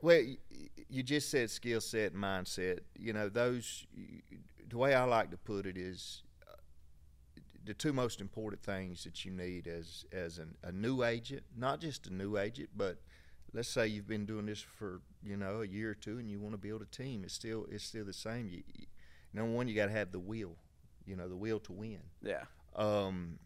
Well, you just said skill set and mindset. You know, those. The way I like to put it is, uh, the two most important things that you need as as an, a new agent, not just a new agent, but let's say you've been doing this for you know a year or two, and you want to build a team. It's still it's still the same. You, you, number one, you got to have the will. You know, the will to win. Yeah. Um,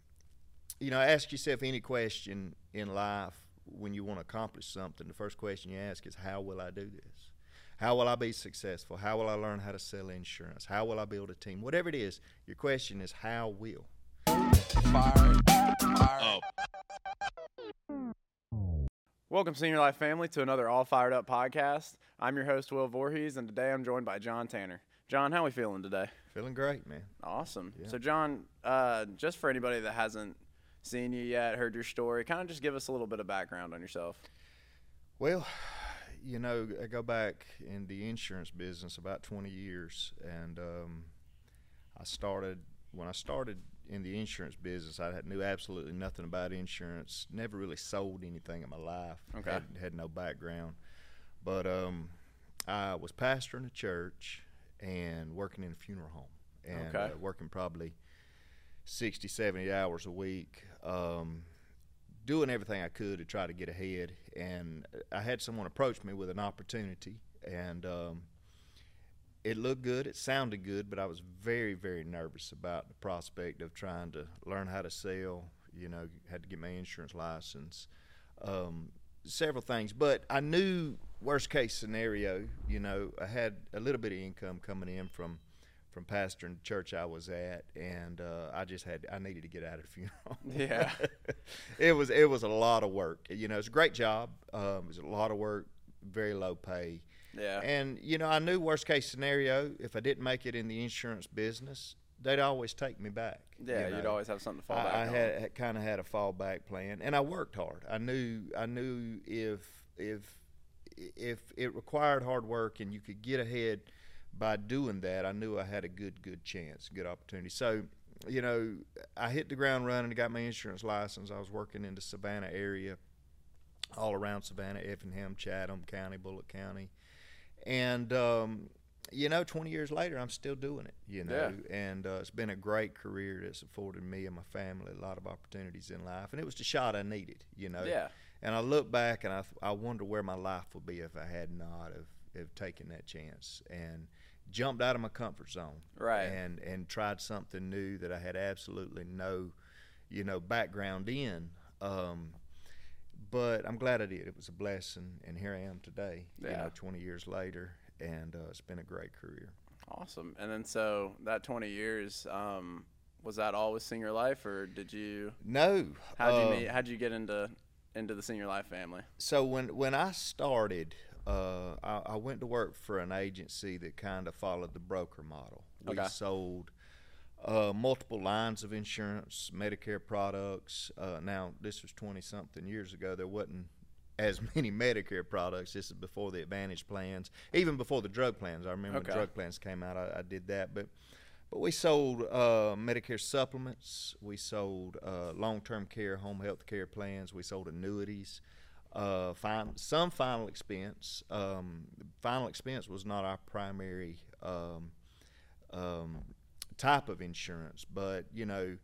you know, ask yourself any question in life when you want to accomplish something. The first question you ask is, "How will I do this? How will I be successful? How will I learn how to sell insurance? How will I build a team? Whatever it is, your question is, "How will?" Welcome, Senior Life family, to another All Fired Up podcast. I'm your host, Will Voorhees, and today I'm joined by John Tanner. John, how are we feeling today? Feeling great, man. Awesome. Yeah. So, John, uh, just for anybody that hasn't seen you yet, heard your story, kind of just give us a little bit of background on yourself. Well, you know, I go back in the insurance business about 20 years, and um, I started when I started in the insurance business. I had, knew absolutely nothing about insurance. Never really sold anything in my life. Okay. Had, had no background, but um, I was pastoring a church and working in a funeral home, and Okay. uh, working probably 60, 70 hours a week. Um, doing everything I could to try to get ahead. And I had someone approach me with an opportunity, and um, it looked good, it sounded good, but I was very, very nervous about the prospect of trying to learn how to sell. You know, had to get my insurance license, um, several things. But I knew worst case scenario. You know, I had a little bit of income coming in from from pastoring the church I was at, and uh, I just had I needed to get out of the funeral. Yeah. it was it was a lot of work. You know, it's a great job. Um, it was a lot of work, very low pay. Yeah. And you know, I knew worst case scenario if I didn't make it in the insurance business, they'd always take me back. yeah, you you'd know. always have something to fall I, back I on. had, had kind of had a fallback plan, and I worked hard. I knew I knew if if if it required hard work and you could get ahead by doing that, I knew I had a good good chance, good opportunity. So, you know, I hit the ground running. I got my insurance license. I was working in the Savannah area, all around Savannah, Effingham, Chatham County, Bulloch County, and um, you know, 20 years later, I'm still doing it. You know, and uh, it's been a great career that's afforded me and my family a lot of opportunities in life, and it was the shot I needed. You know, yeah. and I look back and I, I wonder where my life would be if I had not have, have taken that chance and jumped out of my comfort zone. Right. And and tried something new that I had absolutely no, you know, background in. Um, but I'm glad I did. It was a blessing, and here I am today. You know, 20 years later, and uh, it's been a great career. Awesome. And then so that 20 years, um, was that all with Senior Life, or did you? No. How'd you uh, meet? How'd you get into into the Senior Life family? so when when I started, uh, I, I went to work for an agency that kind of followed the broker model. We Okay. sold uh, multiple lines of insurance, Medicare products. Uh, now this was twenty something years ago. There wasn't as many Medicare products. This is before the Advantage plans, even before the drug plans. I remember Okay. when drug plans came out. I, I did that, but. But we sold uh, Medicare supplements. We sold uh, long-term care, home health care plans. We sold annuities. Uh, fin- some final expense. Um, final expense was not our primary um, um, type of insurance, but you know,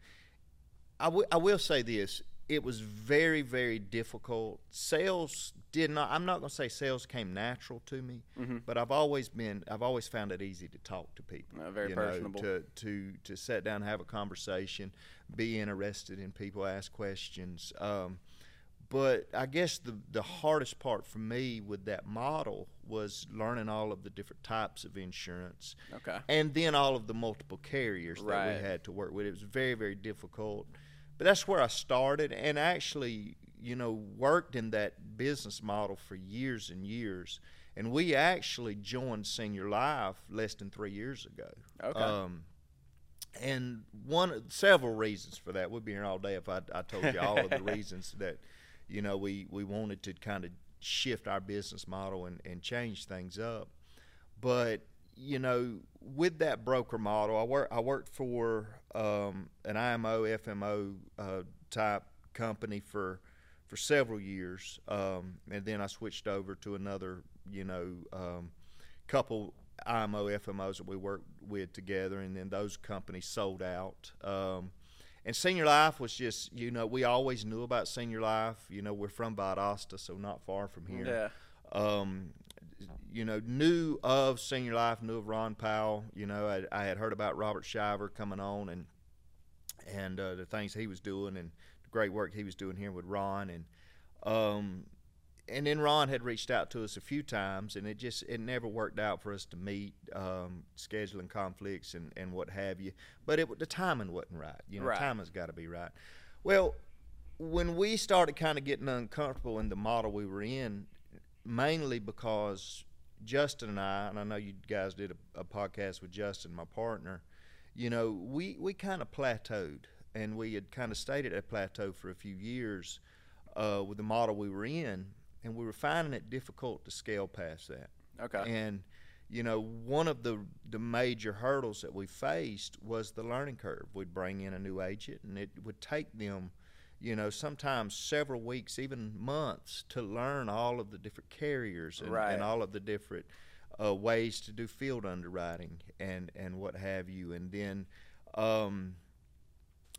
I, w- I will say this: it was very, very difficult. Sales did not. I'm not going to say sales came natural to me, Mhm. but I've always been. I've always found it easy to talk to people. Uh, very you know, personable. to to to sit down, and have a conversation, be interested in people, ask questions. Um, but I guess the the hardest part for me with that model was learning all of the different types of insurance Okay. and then all of the multiple carriers that we had to work with. It was very, very difficult. But that's where I started and actually, you know, worked in that business model for years and years. And we actually joined Senior Life less than three years ago. Okay. Um, and one, several reasons for that. We'd be here all day if I, I told you all of the reasons that, you know, we, we wanted to kind of shift our business model and, and change things up. But you know, with that broker model, I work I worked for um, an IMO FMO uh, type company for for several years, um, and then I switched over to another you know, um, couple IMO FMOs that we worked with together, and then those companies sold out. Um, and Senior Life was just, you know, we always knew about Senior Life. You know, we're from Valdosta, so not far from here. Yeah. Um, you know, knew of Senior Life, knew of Ron Powell. You know, I, I had heard about Robert Shiver coming on and and uh, the things he was doing and the great work he was doing here with Ron and um, and then Ron had reached out to us a few times, and it just it never worked out for us to meet, um, scheduling conflicts and, and what have you. But it the timing wasn't right. You know, Right. timing's got to be right. Well, when we started kind of getting uncomfortable in the model we were in, mainly because Justin and I, and I know you guys did a, a podcast with Justin, my partner. You know, we we kind of plateaued, and we had kind of stayed at that plateau for a few years uh, with the model we were in, and we were finding it difficult to scale past that. Okay. And you know, one of the the major hurdles that we faced was the learning curve. We'd bring in a new agent, and it would take them, you know, sometimes several weeks, even months, to learn all of the different carriers and, Right. and all of the different uh, ways to do field underwriting and and what have you. And then, um,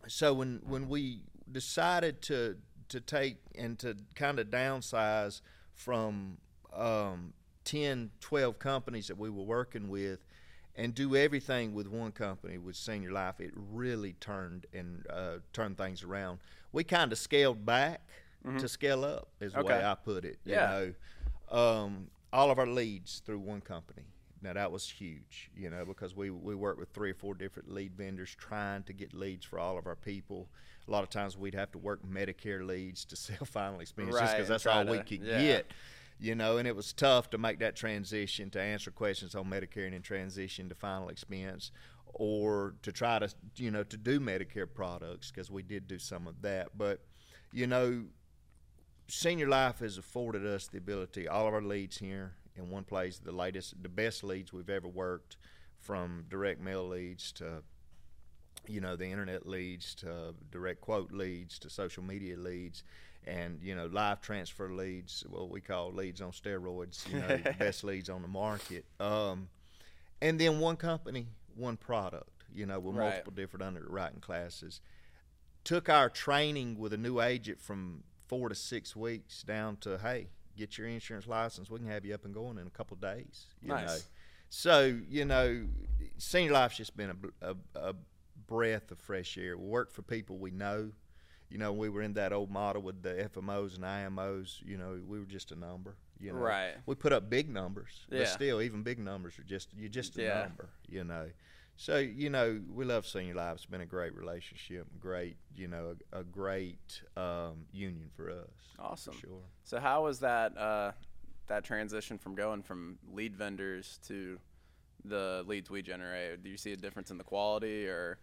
so when when we decided to to take and to kind of downsize from um, 10 12 companies that we were working with and do everything with one company with senior life it really turned and uh, turned things around. We kind of scaled back to scale up is the way i put it you Yeah. know. Um, all of our leads through one company now that was huge you know because we, we worked with three or four different lead vendors trying to get leads for all of our people a lot of times we'd have to work medicare leads to sell final expense just because that's all we could yeah. get you know, and it was tough to make that transition to answer questions on Medicare and then transition to final expense or to try to, you know, to do Medicare products because we did do some of that. But, you know, Senior Life has afforded us the ability, all of our leads here in one place, the latest, the best leads we've ever worked from direct mail leads to you know the internet leads to direct quote leads to social media leads and you know live transfer leads what we call leads on steroids you know best leads on the market um, and then one company one product you know with Right. multiple different underwriting classes took our training with a new agent from four to six weeks down to hey get your insurance license we can have you up and going in a couple of days you Nice. know so you know senior life's just been a, a, a breath of fresh air we work for people we know you know we were in that old model with the fmos and imos you know we were just a number you know Right. we put up big numbers Yeah. but still even big numbers are just you're just a Yeah. number you know so you know we love senior life it's been a great relationship great you know a, a great um, union for us for Awesome. sure So how was that uh, that transition from going from lead vendors to the leads we generate? Do you see a difference in the quality or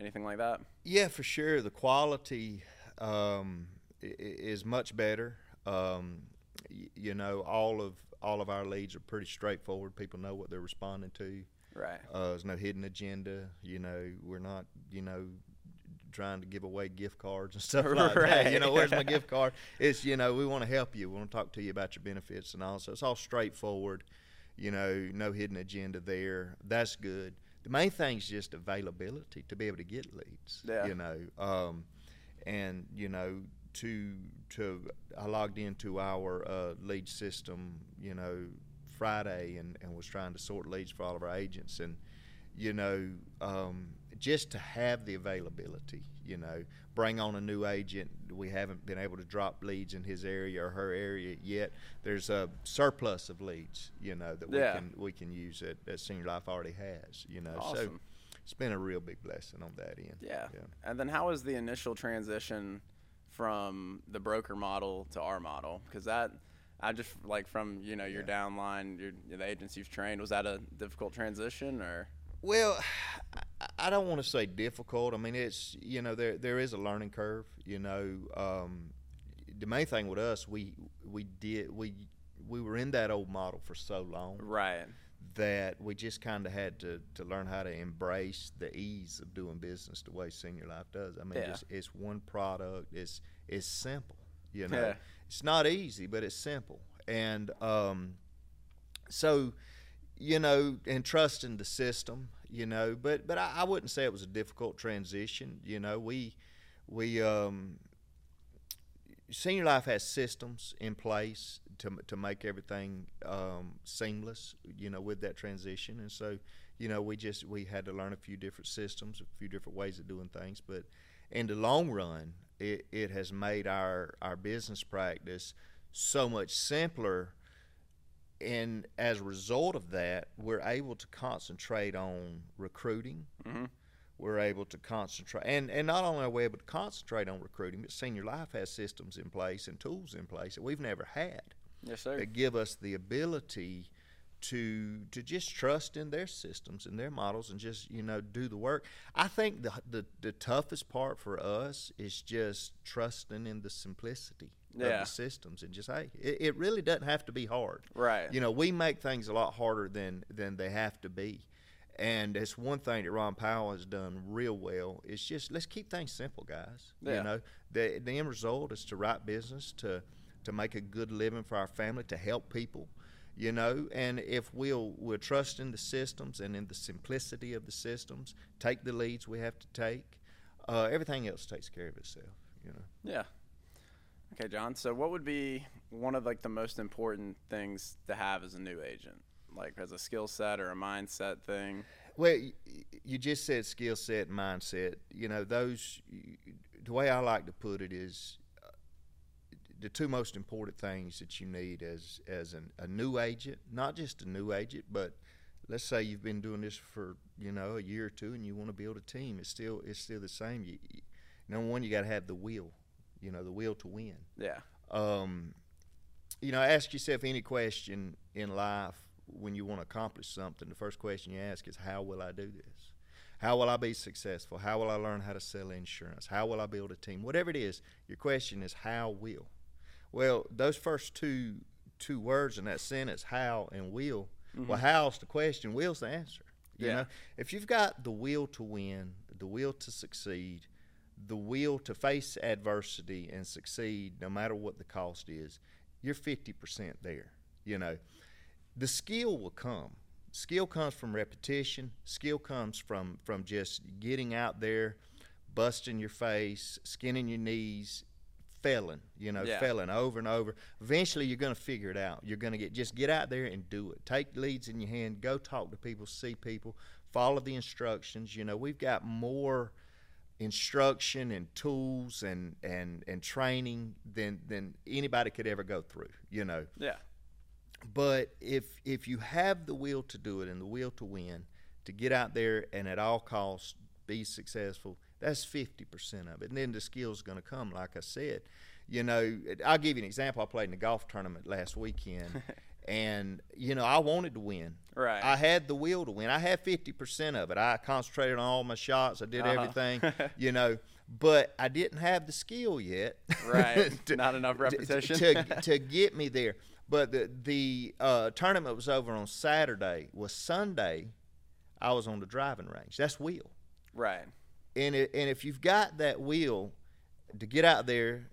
anything like that? Yeah, for sure. The quality um, is much better. Um, you know, all of all of our leads are pretty straightforward. People know what they're responding to. Right. Uh, there's no hidden agenda. You know, we're not, you know, trying to give away gift cards and stuff like that. You know, where's my gift card? It's, you know, we want to help you. We want to talk to you about your benefits and all. So it's all straightforward. You know, no hidden agenda there. That's good. The main thing is just availability to be able to get leads. Yeah. You know, um, and you know to to I logged into our uh, lead system. You know, Friday and, and was trying to sort leads for all of our agents. And you know um, just to have the availability you know bring on a new agent. We haven't been able to drop leads in his area or her area yet. There's a surplus of leads you know that we can we can use that, that senior life already has you know. So it's been a real big blessing on that end. Yeah. yeah. And then how was the initial transition from the broker model to our model? Because that, I just like from you know your Yeah. downline, your the agents you've trained. Was that a difficult transition or? Well, I- I don't want to say difficult. I mean, it's you know there there is a learning curve. You know, um, the main thing with us, we we did we we were in that old model for so long Right. that we just kind of had to to learn how to embrace the ease of doing business the way Senior Life does. I mean, Yeah. it's, it's one product. It's it's simple. You know, Yeah. It's not easy, but it's simple. And um, so you know, and trusting the system, you know, but but I, I wouldn't say it was a difficult transition. You know, we we um, senior life has systems in place to to make everything um, seamless. You know, with that transition, and so you know, we just we had to learn a few different systems, a few different ways of doing things, but in the long run, it, it has made our our business practice so much simpler and as a result of that, we're able to concentrate on recruiting. Mm-hmm. We're able to concentrate, and, and not only are we able to concentrate on recruiting, but Senior Life has systems in place and tools in place that we've never had Yes, sir. that give us the ability to to just trust in their systems and their models and just you know do the work. I think the the, the toughest part for us is just trusting in the simplicity of the systems and just hey, it, it really doesn't have to be hard. Right. You know, we make things a lot harder than than they have to be. And it's one thing that Ron Powell has done real well. It's just let's keep things simple, guys. Yeah. You know, the the end result is to write business, to to make a good living for our family, to help people. You know, and if we'll we'll trust in the systems and in the simplicity of the systems, take the leads we have to take, uh, everything else takes care of itself. You know. Yeah. Okay, John. So, what would be one of like the most important things to have as a new agent, like as a skill set or a mindset thing? Well, you just said skill set and mindset. You know, those, the way I like to put it is the two most important things that you need as, as an, a new agent, not just a new agent, but let's say you've been doing this for, you know, a year or two and you want to build a team. It's still, it's still the same. You, you, number one, you got to have the will, you know, the will to win Yeah. um, you know, ask yourself any question in life when you want to accomplish something. The first question you ask is, How will I do this? How will I be successful? How will I learn how to sell insurance? How will I build a team? Whatever it is, your question is, How will? Well, those first two two words in that sentence, how and will, well, mm-hmm. how's the question, will's the answer. You Yeah. know, if you've got the will to win, the will to succeed, the will to face adversity and succeed no matter what the cost is, you're 50% there. You know, the skill will come. Skill comes from repetition. Skill comes from from just getting out there, busting your face, skinning your knees, failing. You know, Yeah. failing over and over. Eventually, you're going to figure it out. You're going to get just get out there and do it. Take leads in your hand. Go talk to people. See people. Follow the instructions. You know, we've got more instruction and tools and and and training than than anybody could ever go through. You know Yeah. but if if you have the will to do it and the will to win to get out there and at all costs be successful that's 50% of it and then the skills going to come like i said you know i'll give you an example i played in a golf tournament last weekend and you know i wanted to win Right. i had the will to win i had 50% of it i concentrated on all my shots i did Uh-huh. everything you know but i didn't have the skill yet Right. to- Not enough repetition. to, to get me there. But the the uh, tournament was over on Saturday. Was Sunday, I was on the driving range. That's wheel. Right. And it, and if you've got that will to get out there,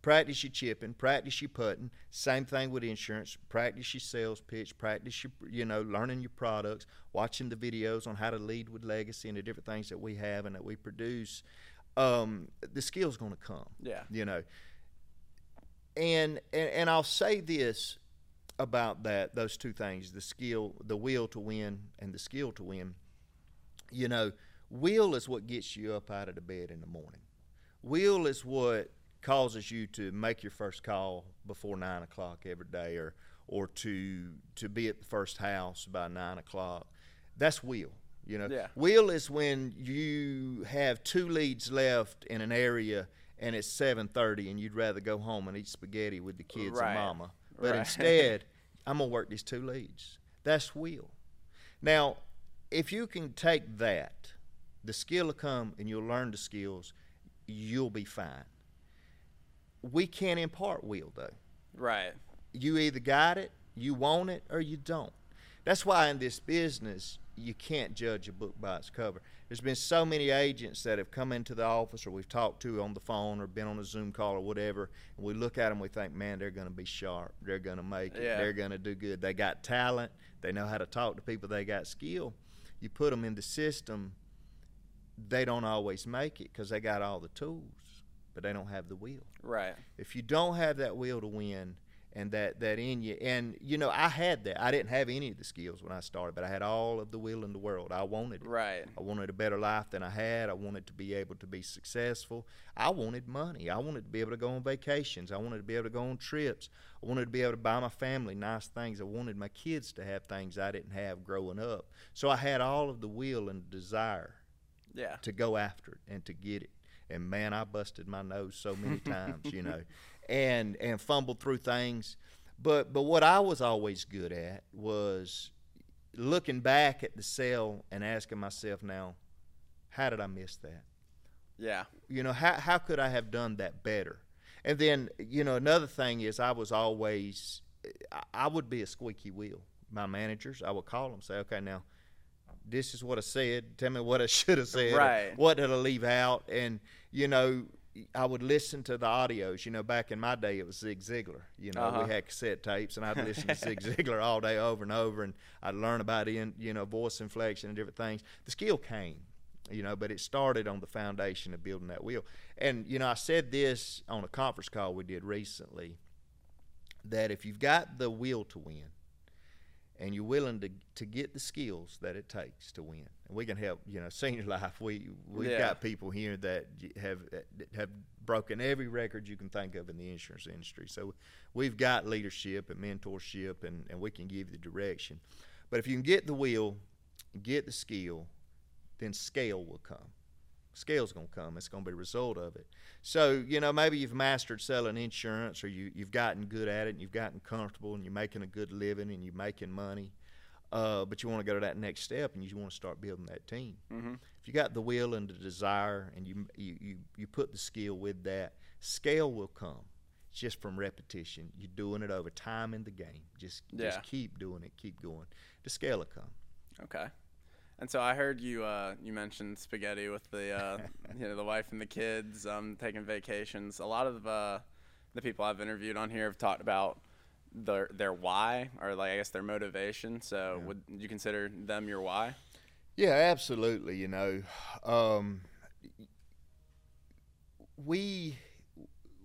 practice your chipping, practice your putting. Same thing with insurance. Practice your sales pitch. Practice your you know learning your products, watching the videos on how to lead with legacy and the different things that we have and that we produce. Um, the skill's going to come Yeah. you know and, and and i'll say this about that those two things the skill the will to win and the skill to win you know will is what gets you up out of the bed in the morning will is what causes you to make your first call before nine o'clock every day or or to to be at the first house by nine o'clock that's will you know Yeah. will is when you have two leads left in an area and it's 7.30 and you'd rather go home and eat spaghetti with the kids Right. and mama but Right. instead i'm going to work these two leads that's will now if you can take that the skill will come and you'll learn the skills you'll be fine we can't impart will though Right. you either got it, you want it, or you don't. That's why in this business you can't judge a book by its cover. There's been so many agents that have come into the office or we've talked to on the phone or been on a Zoom call or whatever, and we look at them, we think, man, they're going to be sharp. They're going to make it. Yeah. They're going to do good. They got talent. They know how to talk to people. They got skill. You put them in the system, they don't always make it because they got all the tools, but they don't have the will. Right. if you don't have that will to win and that that in you and you know i had that. I didn't have any of the skills when i started but i had all of the will in the world. I wanted it. Right. i wanted a better life than i had. I wanted to be able to be successful. I wanted money. I wanted to be able to go on vacations. I wanted to be able to go on trips. I wanted to be able to buy my family nice things. I wanted my kids to have things i didn't have growing up. So i had all of the will and desire Yeah. to go after it and to get it. And man, I busted my nose so many times, you know, and and fumbled through things. But but what I was always good at was looking back at the cell and asking myself now, how did I miss that? Yeah. You know, how how could I have done that better? And then, you know, another thing is I was always I- I would be a squeaky wheel. My managers, I would call them, say, okay, now this is what I said. Tell me what I should have said. Right. What did I leave out? And you know, I would listen to the audios. You know, back in my day, it was Zig Ziglar. You know, Uh-huh. we had cassette tapes, and I'd listen to Zig Ziglar all day, over and over, and I'd learn about in you know voice inflection and different things. The skill came, you know, but it started on the foundation of building that wheel. And you know, I said this on a conference call we did recently that if you've got the will to win and you're willing to to get the skills that it takes to win, and we can help. You know, senior life. We we've Yeah. got people here that have have broken every record you can think of in the insurance industry. So we've got leadership and mentorship, and and we can give you the direction. But if you can get the will, get the skill, then scale will come. Scale's going to come. It's going to be a result of it. So, you know, maybe you've mastered selling insurance or you, you've gotten good at it and you've gotten comfortable and you're making a good living and you're making money. Uh, but you want to go to that next step and you want to start building that team. Mhm. If you got the will and the desire and you, you, you, you put the skill with that, scale will come. It's just from repetition. You're doing it over time in the game. Just, Yeah. just keep doing it, keep going. The scale will come. Okay. And so I heard you uh, you mentioned spaghetti with the uh, you know the wife and the kids um, taking vacations. A lot of uh, the people I've interviewed on here have talked about their their why or like I guess their motivation. So Yeah. would you consider them your why? Yeah, absolutely. You know, um, we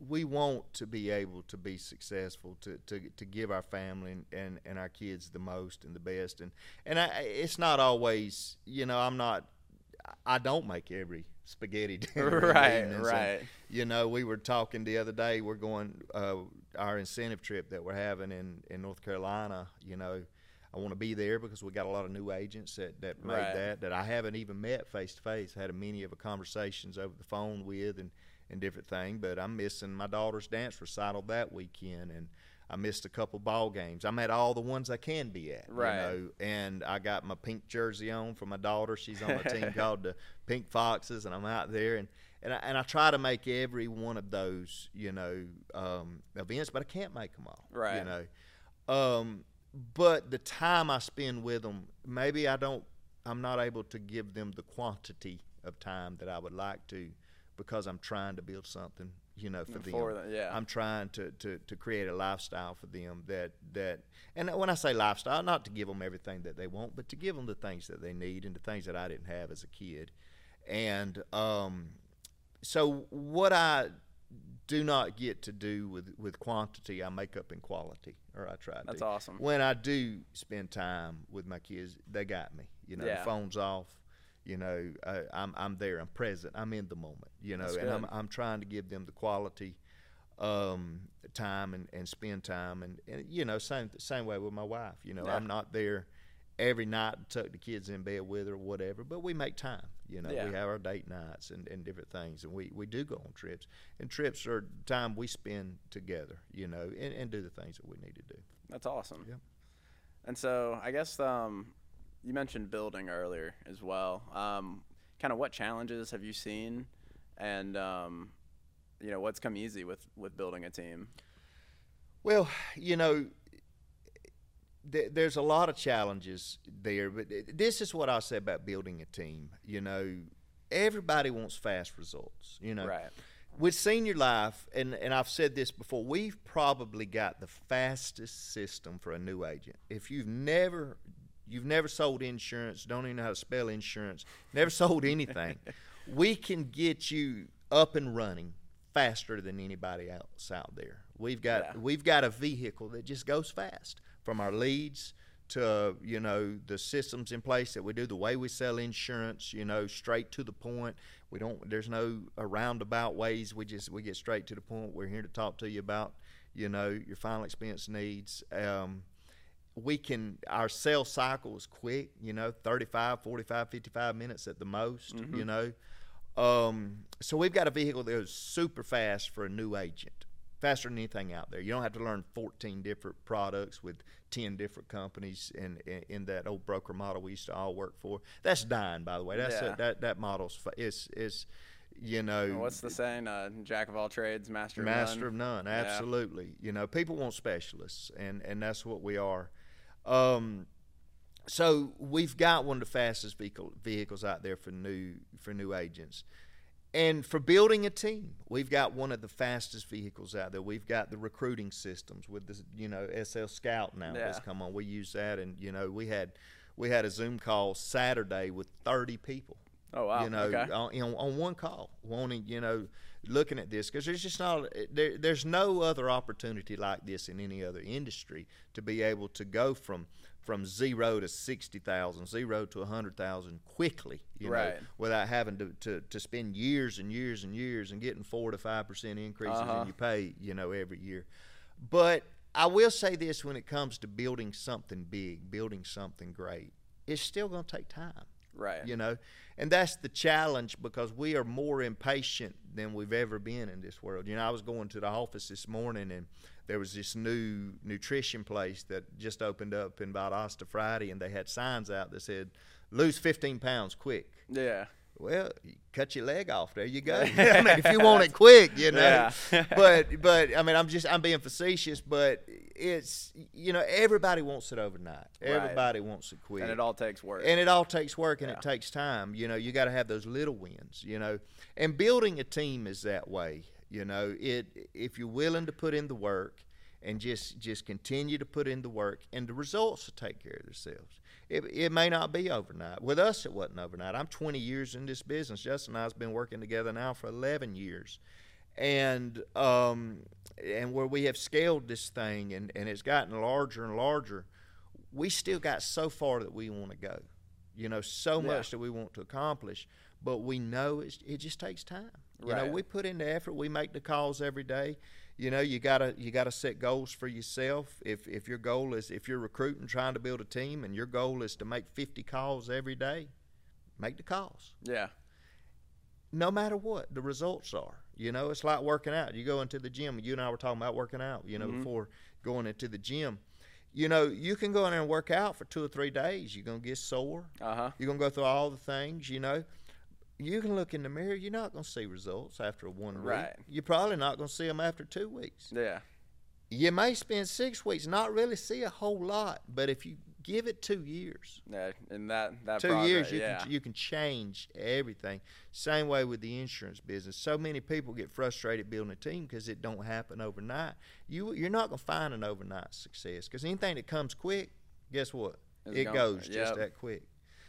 we want to be able to be successful to, to, to give our family and, and, and our kids the most and the best and and I, it's not always you know I'm not I don't make every spaghetti dinner in the right, and, right. you know, we were talking the other day. We're going uh, our incentive trip that we're having in, in North Carolina. You know, I want to be there because we got a lot of new agents that, that made Right. that that I haven't even met face to face. Had a many of a conversations over the phone with and and different thing. But I'm missing my daughter's dance recital that weekend and. I missed a couple ball games. I'm at all the ones I can be at, Right. you know. And I got my pink jersey on for my daughter. She's on a team called the Pink Foxes, and I'm out there. And and I, and I try to make every one of those, you know, um, events, but I can't make them all, Right. You know, um, but the time I spend with them, maybe I don't, I'm not able to give them the quantity of time that I would like to, because I'm trying to build something, you know, for them. For the- yeah. I'm trying to, to, to create a lifestyle for them that that and when I say lifestyle, not to give them everything that they want, but to give them the things that they need and the things that I didn't have as a kid. And um, so what I do not get to do with with quantity, I make up in quality, or I try That's to. awesome. When I do spend time with my kids, they got me. You know, Yeah. the phone's off. You know, I, I'm I'm there. I'm present. I'm in the moment. You know, That's and I'm. I'm trying to give them the quality um, time and, and spend time and, and you know same same way with my wife. You know, Yeah. I'm not there every night to tuck the kids in bed with her or whatever, but we make time. You know, Yeah. we have our date nights and, and different things, and we, we do go on trips. And trips are time we spend together. You know, and, and do the things that we need to do. That's awesome. Yep. And so I guess um, you mentioned building earlier as well. Um, kind of what challenges have you seen, and um, you know what's come easy with with building a team? Well, you know, th- there's a lot of challenges there, but th- this is what I say about building a team. You know, everybody wants fast results. You know, Right. with senior life, and, and I've said this before, we've probably got the fastest system for a new agent. If you've never you've never sold insurance, don't even know how to spell insurance, never sold anything, we can get you up and running faster than anybody else out there. We've got Yeah. we've got a vehicle that just goes fast from our leads to you know the systems in place that we do the way we sell insurance you know straight to the point. We don't there's no roundabout ways. We just we get straight to the point. We're here to talk to you about you know your final expense needs. Um, we can our sales cycle is quick you know 35 45 55 minutes at the most you know um, so we've got a vehicle that goes super fast for a new agent faster than anything out there you don't have to learn 14 different products with 10 different companies in, in, in that old broker model we used to all work for that's dying by the way that's Yeah. a, that that model's fa- is is you know What's the saying? Uh, Jack of all trades, master of master none. of none Yeah. absolutely you know people want specialists and and that's what we are um so we've got one of the fastest vehicle, vehicles out there for new for new agents and for building a team we've got one of the fastest vehicles out there we've got the recruiting systems with the you know sl scout now that's Yeah. come on we use that and you know we had we had a zoom call saturday with 30 people Oh wow. you know, okay. on, you know, on one call, wanting, you know, looking at this because there's just not there, there's no other opportunity like this in any other industry to be able to go from from zero to sixty thousand, zero to a hundred thousand quickly, you know, Right. without having to, to, to spend years and years and years and getting four to five percent increases Uh-huh. in your pay, you know, every year. But I will say this: when it comes to building something big, building something great, it's still going to take time right. you know and that's the challenge because we are more impatient than we've ever been in this world you know i was going to the office this morning and there was this new nutrition place that just opened up in valdosta friday and they had signs out that said lose 15 pounds quick Yeah. Well, you cut your leg off. There you go. I mean, if you want it quick, you know. Yeah. but but I mean, I'm just I'm being facetious, but it's you know everybody wants it overnight. Right. Everybody wants it quick And it all takes work. and it all takes work and Yeah. it takes time you know you got to have those little wins you know and building a team is that way you know it if you're willing to put in the work and just just continue to put in the work and the results will take care of themselves. It, it may not be overnight. With us it wasn't overnight. I'm 20 years in this business. Justin and i've been working together now for 11 years. And um, and where we have scaled this thing and, and it's gotten larger and larger we still got so far that we want to go. You know so Yeah. much that we want to accomplish but we know it's, it just takes time. You know we put in the effort. We make the calls every day you know you gotta you gotta set goals for yourself if if your goal is if you're recruiting trying to build a team and your goal is to make 50 calls every day make the calls yeah. no matter what the results are. You know, it's like working out. You go into the gym. You and I were talking about working out. You know, Mhm. before going into the gym. You know, you can go in there and work out for two or three days. You're gonna get sore. Uh huh. You're gonna go through all the things. You know, you can look in the mirror. You're not gonna see results after one week. Right. You're probably not gonna see them after two weeks. Yeah. You may spend six weeks not really see a whole lot, but if you give it two years, Yeah. In that that two years you yeah. can you can change everything same way with the insurance business so many people get frustrated building a team because it don't happen overnight you you're not going to find an overnight success because anything that comes quick guess what It's it gone- goes just that quick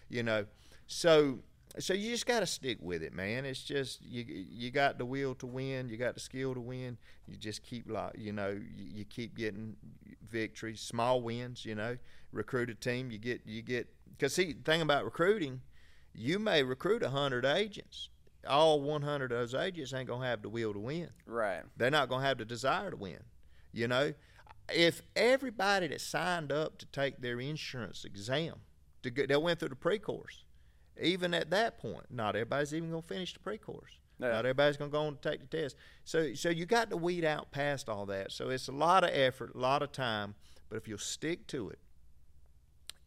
you know so so you just got to stick with it man. It's just you you got the will to win you got the skill to win. You just keep like you know you, you keep getting victories small wins you know. Recruit a team you get you get because see the thing about recruiting you may recruit 100 agents. All 100 of those agents ain't going to have the will to win. Right. they're not going to have the desire to win you know. If everybody that signed up to take their insurance exam to get, they went through the pre-course even at that point not everybody's even going to finish the pre-course. Not everybody's going to go on to take the test. So so you got to weed out past all that. So it's a lot of effort a lot of time but if you'll stick to it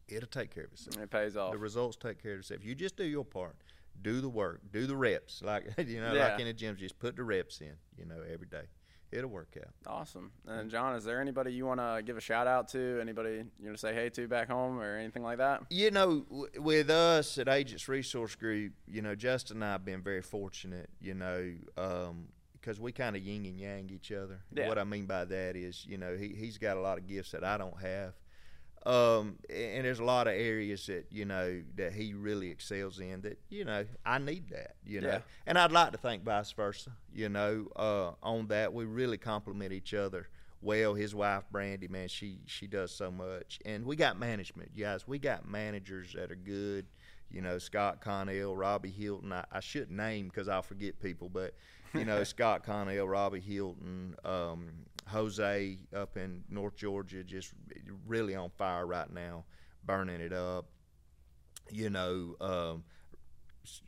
it'll take care of itself. It pays off. the results take care of themselves. You just do your part, do the work, do the reps, like you know, Yeah. like in the gym, just put the reps in, you know, every day, it'll work out. Awesome. And John, is there anybody you want to give a shout out to? Anybody you want to say hey to back home or anything like that? You know, w- with us at Agents Resource Group, you know, Justin and I have been very fortunate. You know, um, because we kind of yin and yang each other. Yeah. What I mean by that is, you know, he he's got a lot of gifts that I don't have. Um, and there's a lot of areas that you know that he really excels in that you know I need that you know, Yeah. and I'd like to think vice versa. You know, uh, on that we really complement each other well. His wife Brandy, man, she she does so much, and we got management, you guys. We got managers that are good. You know, Scott Connell, Robbie Hilton. I, I shouldn't name because I'll forget people, but you know, Scott Connell, Robbie Hilton, um, Jose up in North Georgia, just really on fire right now, burning it up. You know, um,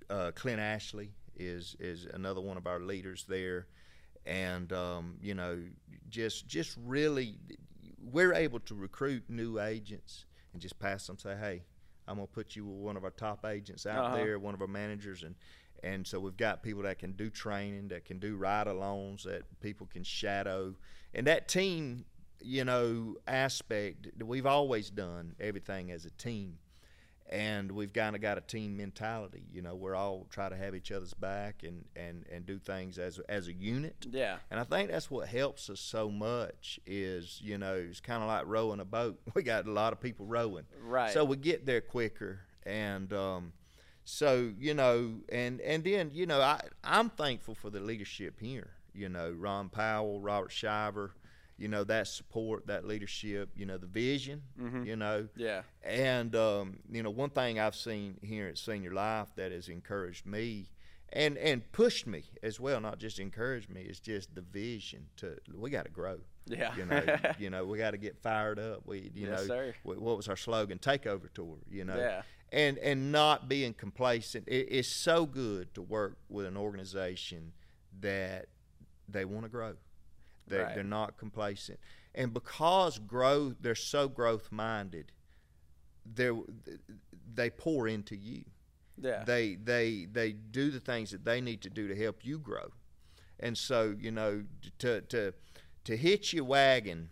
uh, Clint Ashley is is another one of our leaders there, and um, you know, just just really, we're able to recruit new agents and just pass them. Say, hey, I'm gonna put you with one of our top agents out Uh-huh. there, one of our managers, and and so we've got people that can do training, that can do ride-alongs, that people can shadow, and that team, you know, aspect. We've always done everything as a team and we've kind of got a team mentality. You know, we're all try to have each other's back and, and, and do things as as a unit. Yeah. And I think that's what helps us so much is you know it's kind of like rowing a boat. We got a lot of people rowing, Right. so we get there quicker. And um, so you know, and and then you know, I I'm thankful for the leadership here. You know, Ron Powell, Robert Shiver. You know that support, that leadership. You know the vision. Mhm. You know, Yeah. and um, you know, one thing I've seen here at Senior Life that has encouraged me and and pushed me as well, not just encouraged me, is just the vision to we got to grow. Yeah. You know, you know, we got to get fired up. We, you Yes, know, sir. wh- what was our slogan? Takeover tour. You know, Yeah. And and not being complacent. It, it's so good to work with an organization that they want to grow. They're, Right. they're not complacent, and because growth, they're so growth minded. They they pour into you. Yeah. They they they do the things that they need to do to help you grow, and so you know to to to hitch your wagon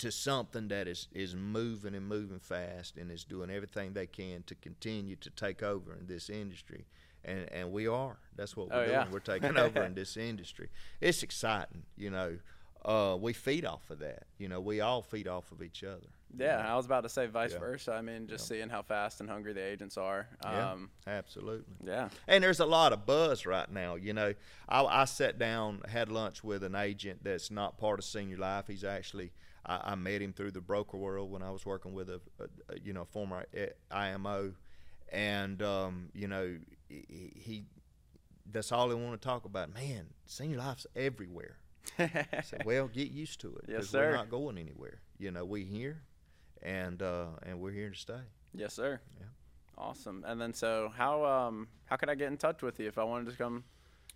to something that is is moving and moving fast and is doing everything they can to continue to take over in this industry and and we are that's what we're Oh, doing yeah. we're taking over in this industry it's exciting you know uh, we feed off of that you know we all feed off of each other you Yeah, know? I was about to say vice Yeah. versa. I mean, just seeing how fast and hungry the agents are. Yeah. Um, absolutely yeah. And there's a lot of buzz right now. You know, I, I sat down, had lunch with an agent that's not part of Senior Life. He's actually, I, I met him through the broker world when I was working with a, a, a you know, former IMO, and um, you know, he, he, that's all he want to talk about. Man, Senior Life's everywhere. Said, well, get used to it Yes, sir. we're not going anywhere. You know, we here, and uh, and we're here to stay. yes, sir. Yeah. Awesome. And then, so how um how could I get in touch with you if I wanted to come,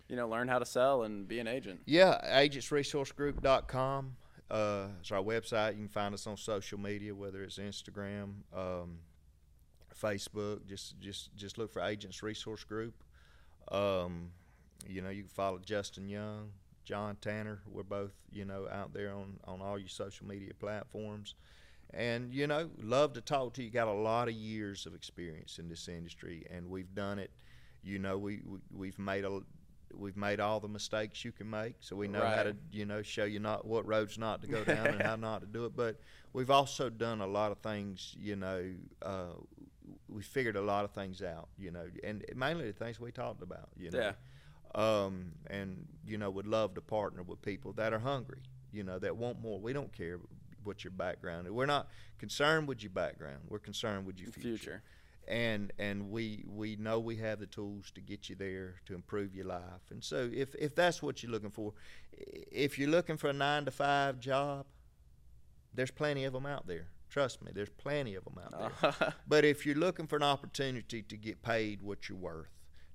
you know, learn how to sell and be an agent? Yeah, agentsresourcegroup.com uh, our website. You can find us on social media, whether it's Instagram, um, Facebook. Just just just look for Agents Resource Group. Um, you know, you can follow Justin Young, John Tanner. We're both you know out there on on all your social media platforms. And you know, love to talk to you. Got a lot of years of experience in this industry, and we've done it. You know, we, we we've made a we've made all the mistakes you can make, so we know how to you know show you not what roads not to go down and how not to do it. But we've also done a lot of things. You know, uh, we figured a lot of things out. You know, and mainly the things we talked about. You know, Yeah. um, and you know would love to partner with people that are hungry. You know, that want more. We don't care what your background is. We're not concerned with your background. We're concerned with your future Future. And and we we know we have the tools to get you there to improve your life and so if if that's what you're looking for if you're looking for a nine to five job there's plenty of them out there trust me there's plenty of them out there but if you're looking for an opportunity to get paid what you're worth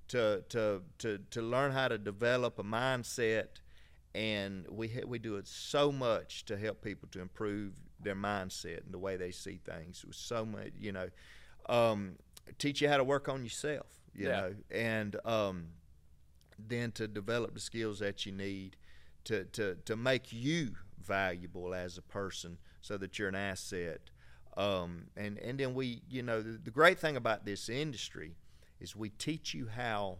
to to to to learn how to develop a mindset and we ha- we do it so much to help people to improve their mindset and the way they see things. With so much, you know, um, teach you how to work on yourself, you Yeah. know, and um, then to develop the skills that you need to to to make you valuable as a person, so that you're an asset. Um, and and then we, you know, the, the great thing about this industry is we teach you how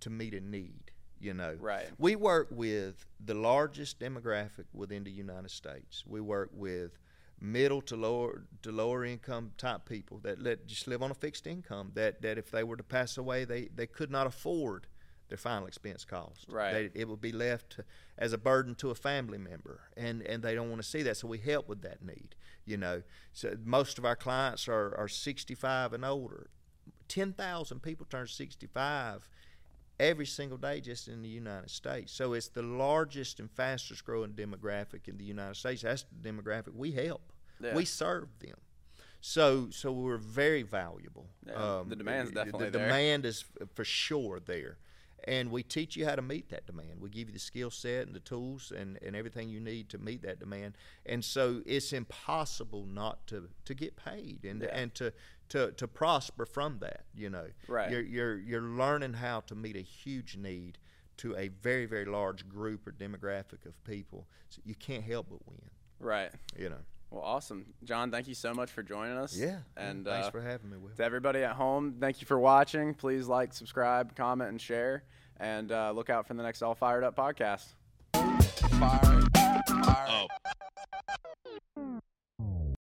to meet a need. You know, Right. we work with the largest demographic within the United States. We work with middle to lower to lower income type people that let just live on a fixed income. That that if they were to pass away, they they could not afford their final expense cost. Right. They, it would be left as a burden to a family member, and and they don't want to see that. So we help with that need. You know, so most of our clients are are 65 and older. 10,000 people turn 65 every single day just in the United States. So it's the largest and fastest growing demographic in the United States. That's the demographic we help. Yeah. We serve them. So so we're very valuable. Yeah, the um, demand's definitely there. the there. demand is f- for sure there. And we teach you how to meet that demand. We give you the skill set and the tools and, and everything you need to meet that demand. And so it's impossible not to, to get paid and, Yeah. and to, to, to prosper from that, you know. Right. You're, you're, you're learning how to meet a huge need to a very, very large group or demographic of people. So you can't help but win, Right. you know. Well, awesome, John. Thank you so much for joining us. Yeah. And thanks uh, for having me, Will. to everybody at home, thank you for watching. Please like, subscribe, comment, and share. And uh, look out for the next All Fired Up podcast. Fire